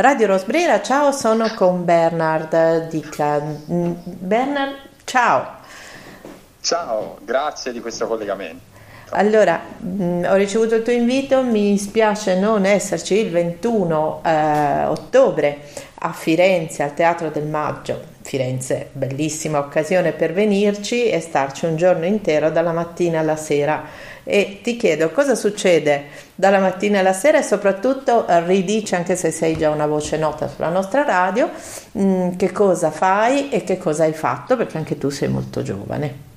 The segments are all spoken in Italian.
Radio Rosbrera, ciao, sono con Bernard Dica. Bernard, ciao. Ciao, grazie di questo collegamento. Allora, mh, ho ricevuto il tuo invito, mi spiace non esserci il 21 eh, ottobre a Firenze, al Teatro del Maggio. Firenze, bellissima occasione per venirci e starci un giorno intero dalla mattina alla sera. E ti chiedo cosa succede dalla mattina alla sera? E soprattutto ridici, anche se sei già una voce nota sulla nostra radio, mh, mm, che cosa fai e che cosa hai fatto, perché anche tu sei molto giovane.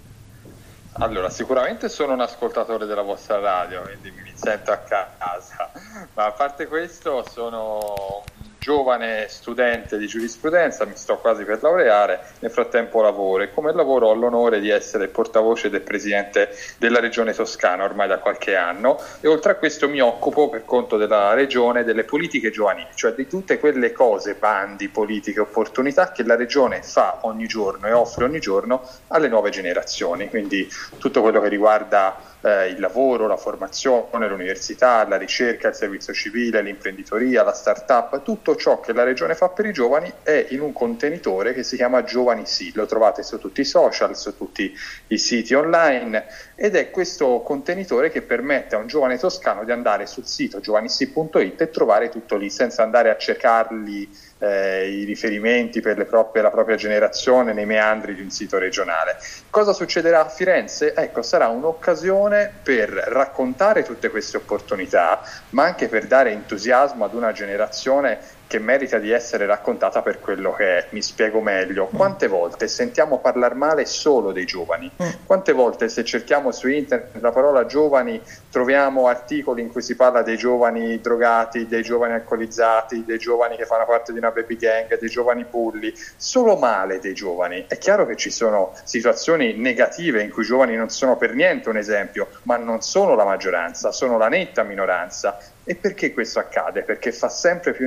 Allora, sicuramente sono un ascoltatore della vostra radio, quindi mi sento a casa, ma a parte questo sono giovane studente di giurisprudenza, mi sto quasi per laureare, nel frattempo lavoro e come lavoro ho l'onore di essere portavoce del presidente della regione toscana ormai da qualche anno e oltre a questo mi occupo per conto della regione delle politiche giovanili, cioè di tutte quelle cose, bandi, politiche, opportunità che la regione fa ogni giorno e offre ogni giorno alle nuove generazioni, quindi tutto quello che riguarda eh, il lavoro, la formazione, l'università, la ricerca, il servizio civile, l'imprenditoria, la start-up, tutto ciò che la regione fa per i giovani è in un contenitore che si chiama Giovani Sì, lo trovate su tutti i social, su tutti i siti online ed è questo contenitore che permette a un giovane toscano di andare sul sito giovanissi.it e trovare tutto lì senza andare a cercarli eh, i riferimenti per proprie, la propria generazione nei meandri di un sito regionale. Cosa succederà a Firenze? Ecco, sarà un'occasione per raccontare tutte queste opportunità, ma anche per dare entusiasmo ad una generazione che merita di essere raccontata per quello che è. Mi spiego meglio. Mm. Quante volte sentiamo parlare male solo dei giovani? Mm. Quante volte se cerchiamo su internet la parola giovani troviamo articoli in cui si parla dei giovani drogati, dei giovani alcolizzati, dei giovani che fanno parte di una baby gang, dei giovani bulli, solo male dei giovani. È chiaro che ci sono situazioni negative in cui i giovani non sono per niente un esempio, ma non sono la maggioranza, sono la netta minoranza e perché questo accade? Perché fa sempre più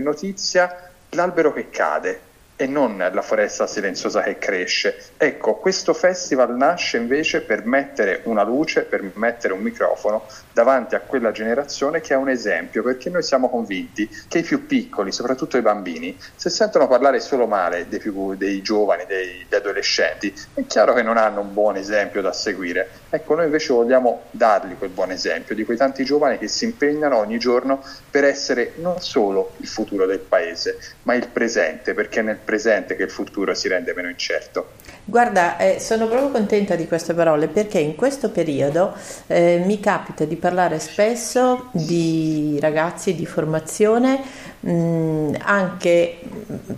notizia l'albero che cade, e non la foresta silenziosa che cresce. Ecco, questo festival nasce invece per mettere una luce, per mettere un microfono davanti a quella generazione che è un esempio, perché noi siamo convinti che i più piccoli, soprattutto i bambini, se sentono parlare solo male dei, più, dei giovani, dei, degli adolescenti, è chiaro che non hanno un buon esempio da seguire. Ecco, noi invece vogliamo dargli quel buon esempio di quei tanti giovani che si impegnano ogni giorno per essere non solo il futuro del paese, ma il presente, perché nel presente che il futuro si rende meno incerto. Guarda, eh, sono proprio contenta di queste parole perché in questo periodo eh, mi capita di parlare spesso di ragazzi di formazione, mh, mm, anche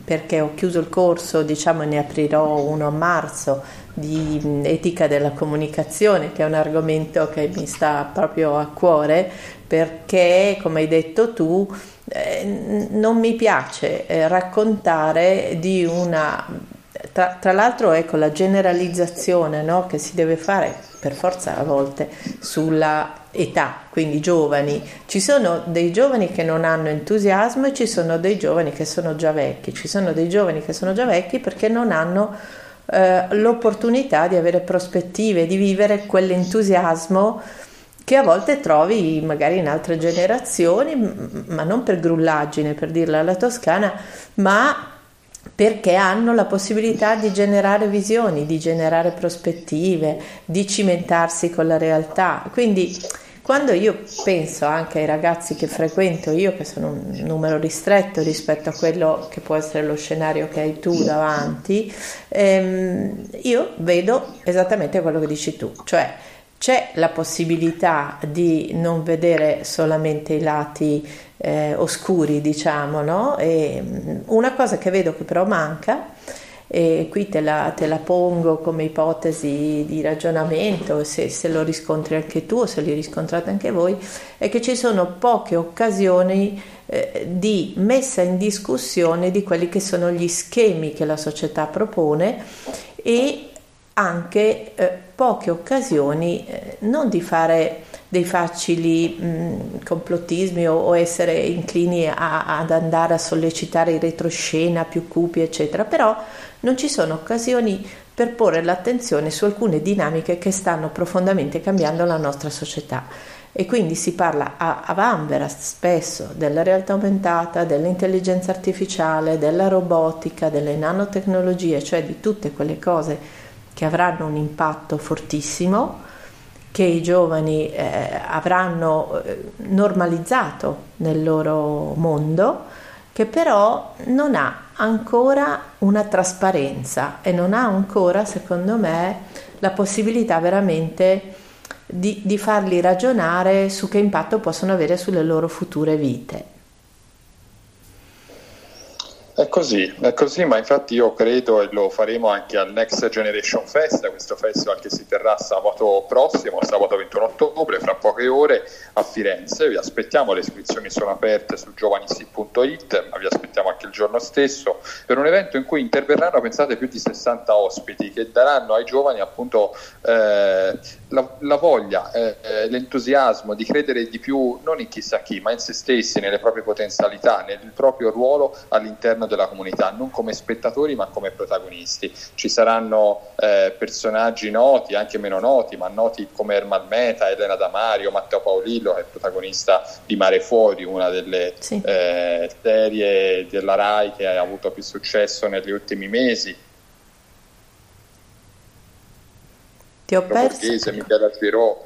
perché ho chiuso il corso, diciamo ne aprirò uno a marzo di mh, etica della comunicazione, che è un argomento che mi sta proprio a cuore perché, come hai detto tu, eh, non mi piace eh, raccontare di una tra, tra, l'altro ecco la generalizzazione no, che si deve fare per forza a volte sulla età, quindi giovani. Ci sono dei giovani che non hanno entusiasmo e ci sono dei giovani che sono già vecchi. Ci sono dei giovani che sono già vecchi perché non hanno eh, l'opportunità di avere prospettive, di vivere quell'entusiasmo che a volte trovi magari in altre generazioni, ma non per grullaggine, per dirla alla toscana, ma perché hanno la possibilità di generare visioni, di generare prospettive, di cimentarsi con la realtà. Quindi quando io penso anche ai ragazzi che frequento io, che sono un numero ristretto rispetto a quello che può essere lo scenario che hai tu davanti, ehm, io vedo esattamente quello che dici tu, cioè c'è la possibilità di non vedere solamente i lati eh, oscuri, diciamo, no? E mm, una cosa che vedo che però manca, e qui te la, te la pongo come ipotesi di ragionamento, se, se, lo riscontri anche tu o se li riscontrate anche voi, è che ci sono poche occasioni eh, di messa in discussione di quelli che sono gli schemi che la società propone e anche eh, poche occasioni eh, non di fare dei facili mh, complottismi o, o, essere inclini a, ad andare a sollecitare in retroscena più cupi, eccetera, però non ci sono occasioni per porre l'attenzione su alcune dinamiche che stanno profondamente cambiando la nostra società. e quindi si parla a, a vanvera spesso della realtà aumentata, dell'intelligenza artificiale, della robotica, delle nanotecnologie, cioè di tutte quelle cose che avranno un impatto fortissimo che i giovani eh, avranno eh, normalizzato nel loro mondo, che però non ha ancora una trasparenza e non ha ancora, secondo me, la possibilità veramente di, di farli ragionare su che impatto possono avere sulle loro future vite. È così, è così, ma infatti io credo e lo faremo anche al Next Generation Fest, questo festival che si terrà sabato prossimo, sabato 21 ottobre, fra poche ore a Firenze. Vi aspettiamo, le iscrizioni sono aperte su giovanisi.it, ma vi aspettiamo anche il giorno stesso per un evento in cui interverranno, pensate, più di 60 ospiti che daranno ai giovani appunto eh, la, la, voglia, eh, eh, l'entusiasmo di credere di più non in chissà chi, ma in se stessi, nelle proprie potenzialità, nel proprio ruolo all'interno della comunità, non come spettatori ma come protagonisti. Ci saranno eh, personaggi noti, anche meno noti, ma noti come Ermal Meta, Elena Damario, Matteo Paolillo, che è protagonista di Mare Fuori, una delle sì. eh, serie della RAI che ha avuto più successo negli ultimi mesi. Ti ho perso. Borghese, Michela Girò,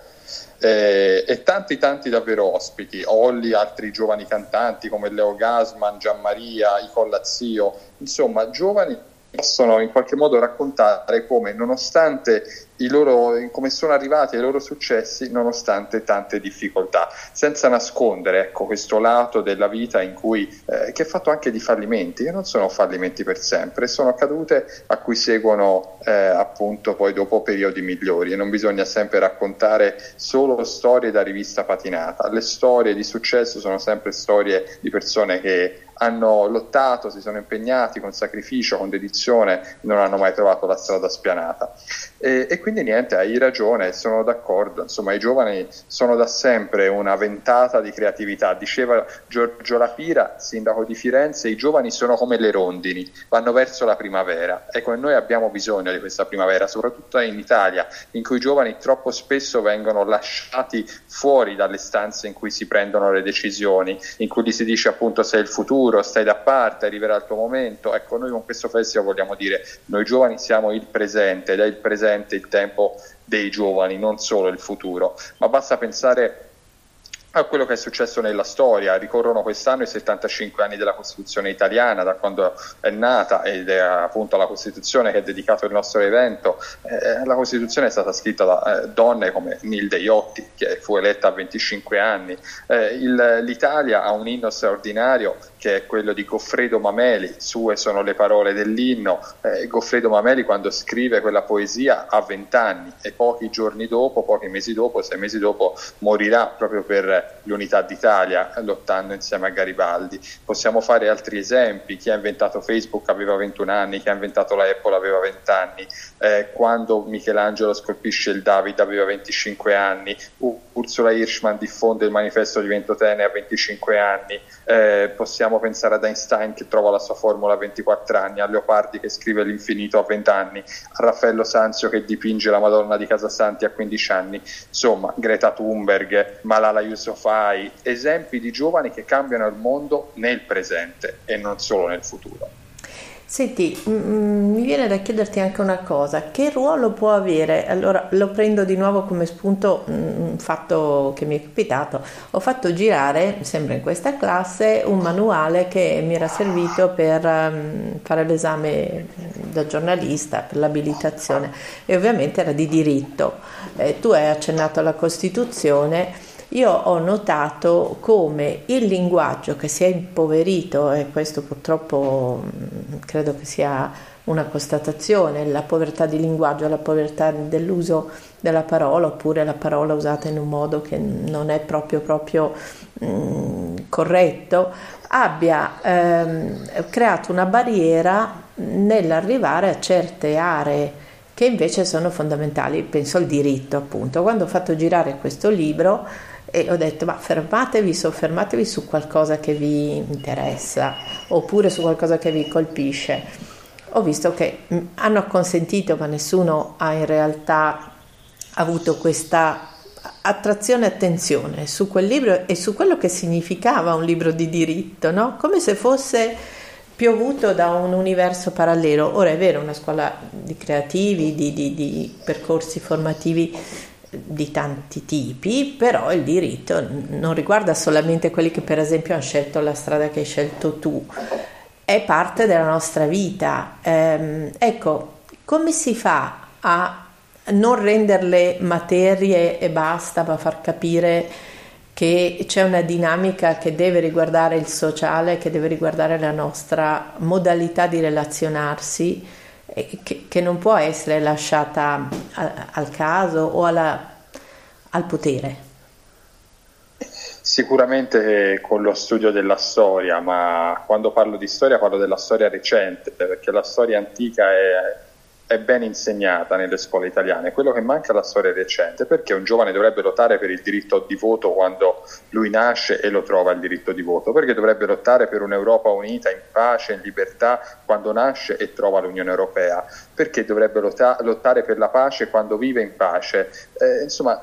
eh, e tanti tanti davvero ospiti, Olli, altri giovani cantanti come Leo Gasman, Gianmaria, i Collazio, insomma giovani possono in qualche modo raccontare come nonostante i loro, come sono arrivati ai loro successi nonostante tante difficoltà, senza nascondere ecco, questo lato della vita in cui, eh, che è fatto anche di fallimenti, che non sono fallimenti per sempre, sono cadute a cui seguono eh, appunto poi dopo periodi migliori. E non bisogna sempre raccontare solo storie da rivista patinata, le storie di successo sono sempre storie di persone che hanno lottato, si sono impegnati con sacrificio, con dedizione, non hanno mai trovato la strada spianata. E, e, quindi niente, hai ragione, sono d'accordo, insomma i giovani sono da sempre una ventata di creatività, diceva Giorgio Lapira, sindaco di Firenze, i giovani sono come le rondini, vanno verso la primavera, ecco noi abbiamo bisogno di questa primavera, soprattutto in Italia, in cui i giovani troppo spesso vengono lasciati fuori dalle stanze in cui si prendono le decisioni, in cui gli si dice appunto sei il futuro, futuro, stai da parte, arriverà il tuo momento. Ecco, noi con questo festival vogliamo dire, noi giovani siamo il presente ed è il presente il tempo dei giovani, non solo il futuro, ma basta pensare a quello che è successo nella storia. Ricorrono quest'anno i 75 anni della Costituzione italiana, da quando è nata, ed è appunto la Costituzione che è dedicato il nostro evento. Eh, la Costituzione è stata scritta da eh, donne come Nilde Iotti, che fu eletta a 25 anni. Eh, il, L'Italia ha un inno straordinario che è quello di Goffredo Mameli, sue sono le parole dell'inno. Eh, Goffredo Mameli quando scrive quella poesia ha 20 anni e pochi giorni dopo, pochi mesi dopo, sei mesi dopo, morirà proprio per l'unità d'Italia lottando insieme a Garibaldi. Possiamo fare altri esempi, chi ha inventato Facebook aveva 21 anni, chi ha inventato la Apple aveva 20 anni, eh, quando Michelangelo scolpisce il David aveva 25 anni, Ursula Hirschman diffonde il manifesto di Ventotene a 25 anni, eh, possiamo pensare ad Einstein che trova la sua formula a 24 anni, a Leopardi che scrive l'infinito a 20 anni, a Raffaello Sanzio che dipinge la Madonna di Casasanti a 15 anni, insomma Greta Thunberg, Malala Yousafzai, esempi di giovani che cambiano il mondo nel presente e non solo nel futuro. Senti, mi viene da chiederti anche una cosa, che ruolo può avere? Allora lo prendo di nuovo come spunto un fatto che mi è capitato. Ho fatto girare, sempre in questa classe, un manuale che mi era servito per fare l'esame da giornalista, per l'abilitazione e ovviamente era di diritto. Eh, tu hai accennato alla Costituzione io ho notato come il linguaggio che si è impoverito, e questo purtroppo mm, credo che sia una constatazione, la povertà di linguaggio, la povertà dell'uso della parola, oppure la parola usata in un modo che non è proprio, proprio mh, mm, corretto, abbia ehm, creato una barriera nell'arrivare a certe aree che invece sono fondamentali, penso al diritto appunto. Quando ho fatto girare questo libro, e ho detto ma fermatevi, soffermatevi su qualcosa che vi interessa oppure su qualcosa che vi colpisce. Ho visto che mm, hanno consentito ma nessuno ha in realtà avuto questa attrazione e attenzione su quel libro e su quello che significava un libro di diritto, no? come se fosse piovuto da un universo parallelo. Ora è vero, una scuola di creativi, di, di, di percorsi formativi di tanti tipi, però il diritto non riguarda solamente quelli che per esempio hanno scelto la strada che hai scelto tu, è parte della nostra vita. Eh, ecco, come si fa a non renderle materie e basta, ma far capire che c'è una dinamica che deve riguardare il sociale, che deve riguardare la nostra modalità di relazionarsi, che, che non può essere lasciata a, al caso o alla, al potere. Sicuramente con lo studio della storia, ma quando parlo di storia parlo della storia recente, perché la storia antica è è ben insegnata nelle scuole italiane, quello che manca è la storia recente, perché un giovane dovrebbe lottare per il diritto di voto quando lui nasce e lo trova il diritto di voto, perché dovrebbe lottare per un'Europa unita in pace, in libertà quando nasce e trova l'Unione Europea, perché dovrebbe lottare per la pace quando vive in pace. Eh, insomma,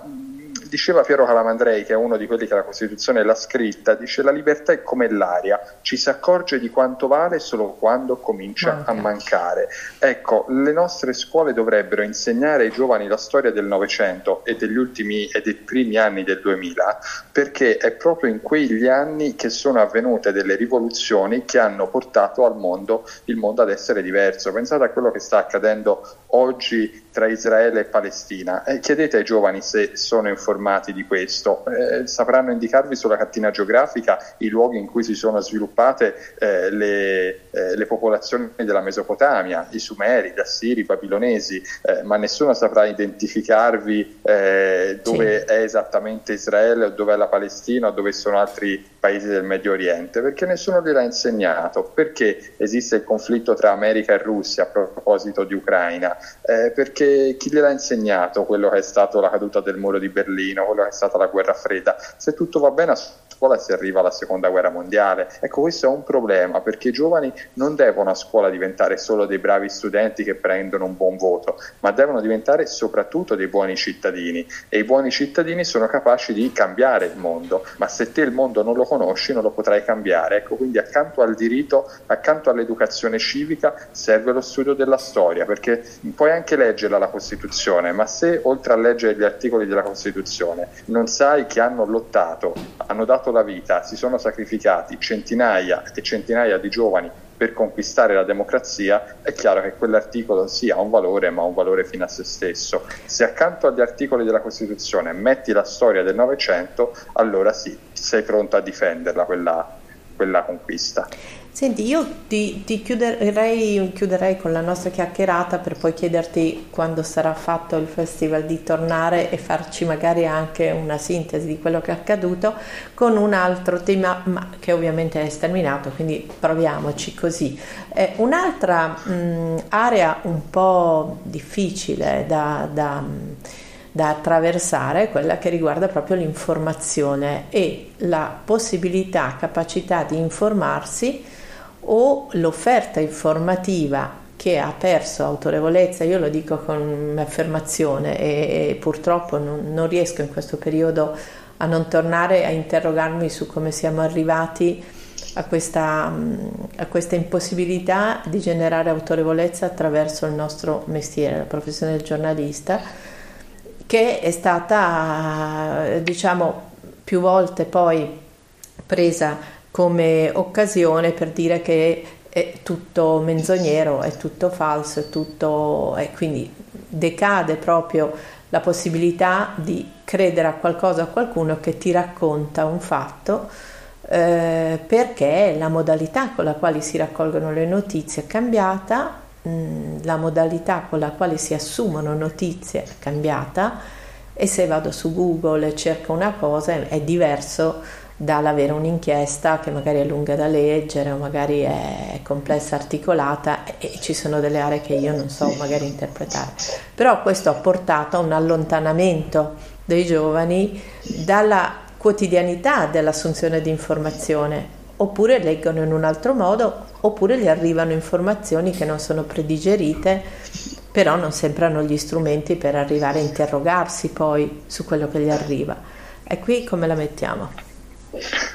diceva Piero Calamandrei, che è uno di quelli che la Costituzione l'ha scritta, dice la libertà è come l'aria, ci si accorge di quanto vale solo quando comincia okay. a mancare. Ecco, le nostre scuole dovrebbero insegnare ai giovani la storia del Novecento e degli ultimi e dei primi anni del 2000, perché è proprio in quegli anni che sono avvenute delle rivoluzioni che hanno portato al mondo il mondo ad essere diverso. Pensate a quello che sta accadendo oggi tra Israele e Palestina. E chiedete ai giovani se sono informati di questo, eh, sapranno indicarvi sulla cartina geografica i luoghi in cui si sono sviluppate eh, le, eh, le, popolazioni della Mesopotamia, i Sumeri, gli Assiri, i Babilonesi, eh, ma nessuno saprà identificarvi eh, dove sì. è esattamente Israele o dove è la Palestina o dove sono altri paesi del Medio Oriente, perché nessuno gliel'ha insegnato, perché esiste il conflitto tra America e Russia a proposito di Ucraina, eh, perché chi gliel'ha insegnato quello che è stato la caduta del muro di Berlino, quello che è stata la guerra fredda, se tutto va bene a scuola si arriva alla seconda guerra mondiale, ecco questo è un problema perché i giovani non devono a scuola diventare solo dei bravi studenti che prendono un buon voto, ma devono diventare soprattutto dei buoni cittadini e i buoni cittadini sono capaci di cambiare il mondo, ma se te il mondo non lo conosci non lo potrai cambiare. Ecco, quindi accanto al diritto, accanto all'educazione civica serve lo studio della storia, perché puoi anche leggerla la Costituzione, ma se oltre a leggere gli articoli della Costituzione non sai che hanno lottato, hanno dato la vita, si sono sacrificati centinaia e centinaia di giovani per conquistare la democrazia, è chiaro che quell'articolo sì ha un valore, ma un valore fino a se stesso. Se accanto agli articoli della Costituzione metti la storia del Novecento, allora sì, sei pronto a difenderla quella, quella conquista. Senti, io ti, ti chiuderei, chiuderei, con la nostra chiacchierata per poi chiederti quando sarà fatto il festival di tornare e farci magari anche una sintesi di quello che è accaduto con un altro tema ma che ovviamente è sterminato, quindi proviamoci così. Eh, un'altra mh, area un po' difficile da, da da attraversare è quella che riguarda proprio l'informazione e la possibilità, capacità di informarsi o l'offerta informativa che ha perso autorevolezza, io lo dico con affermazione e, e purtroppo non, non, riesco in questo periodo a non tornare a interrogarmi su come siamo arrivati a questa, a questa impossibilità di generare autorevolezza attraverso il nostro mestiere, la professione del giornalista, che è stata diciamo più volte poi presa come occasione per dire che è tutto menzognero, è tutto falso, è tutto... e quindi decade proprio la possibilità di credere a qualcosa o a qualcuno che ti racconta un fatto eh, perché la modalità con la quale si raccolgono le notizie è cambiata, mh, mm, la modalità con la quale si assumono notizie è cambiata e se vado su Google e cerco una cosa è diverso dall'avere un'inchiesta che magari è lunga da leggere o magari è complessa articolata e ci sono delle aree che io non so magari interpretare. Però questo ha portato a un allontanamento dei giovani dalla quotidianità dell'assunzione di informazione, oppure leggono in un altro modo, oppure gli arrivano informazioni che non sono predigerite però non sempre hanno gli strumenti per arrivare a interrogarsi poi su quello che gli arriva. E qui come la mettiamo?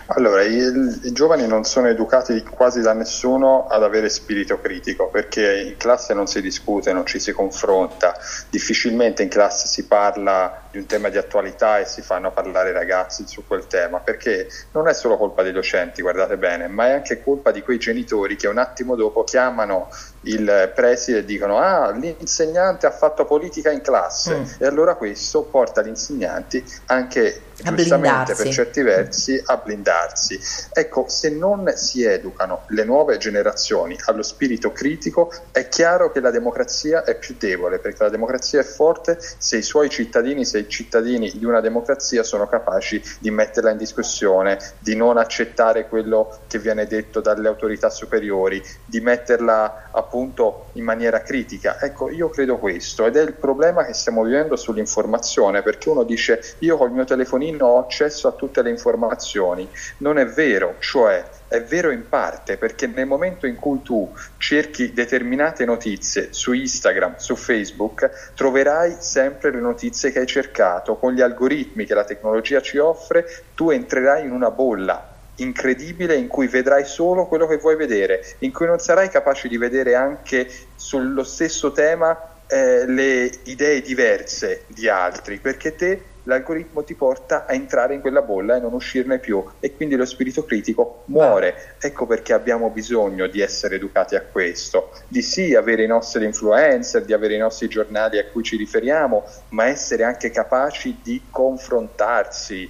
Allora, i, i, giovani non sono educati quasi da nessuno ad avere spirito critico perché in classe non si discute, non ci si confronta, difficilmente in classe si parla di un tema di attualità e si fanno parlare i ragazzi su quel tema perché non è solo colpa dei docenti, guardate bene, ma è anche colpa di quei genitori che un attimo dopo chiamano il preside e dicono ah l'insegnante ha fatto politica in classe mm. e allora questo porta gli insegnanti anche giustamente per certi versi a blindarsi. Ecco, se non si educano le nuove generazioni allo spirito critico, è chiaro che la democrazia è più debole, perché la democrazia è forte se i suoi cittadini, se i cittadini di una democrazia sono capaci di metterla in discussione, di non accettare quello che viene detto dalle autorità superiori, di metterla appunto in maniera critica. Ecco, io credo questo ed è il problema che stiamo vivendo sull'informazione, perché uno dice io col mio telefonino ho accesso a tutte le informazioni. Non è vero, cioè è vero in parte perché nel momento in cui tu cerchi determinate notizie su Instagram, su Facebook, troverai sempre le notizie che hai cercato. Con gli algoritmi che la tecnologia ci offre, tu entrerai in una bolla incredibile in cui vedrai solo quello che vuoi vedere, in cui non sarai capace di vedere anche sullo stesso tema eh, le idee diverse di altri, perché te l'algoritmo ti porta a entrare in quella bolla e non uscirne più e quindi lo spirito critico muore. Ecco perché abbiamo bisogno di essere educati a questo, di sì avere i nostri influencer, di avere i nostri giornali a cui ci riferiamo, ma essere anche capaci di confrontarsi,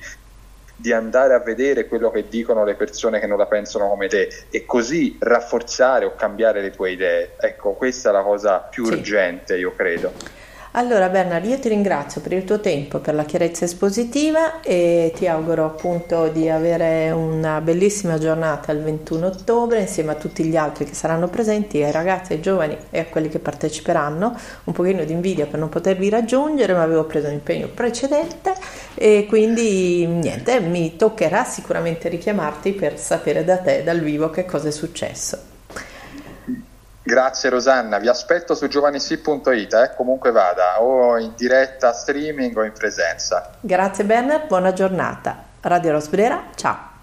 di andare a vedere quello che dicono le persone che non la pensano come te e così rafforzare o cambiare le tue idee. Ecco, questa è la cosa più sì. urgente, io credo. Allora Bernard, io ti ringrazio per il tuo tempo, per la chiarezza espositiva e ti auguro appunto di avere una bellissima giornata il 21 ottobre insieme a tutti gli altri che saranno presenti, ai ragazzi, ai giovani e a quelli che parteciperanno. Un pochino di invidia per non potervi raggiungere, ma avevo preso un impegno precedente e quindi niente, mi toccherà sicuramente richiamarti per sapere da te, dal vivo, che cosa è successo. Grazie Rosanna, vi aspetto su giovanisi.it, eh, comunque vada, o in diretta streaming o in presenza. Grazie Bernard, buona giornata. Radio Rosbrera, ciao.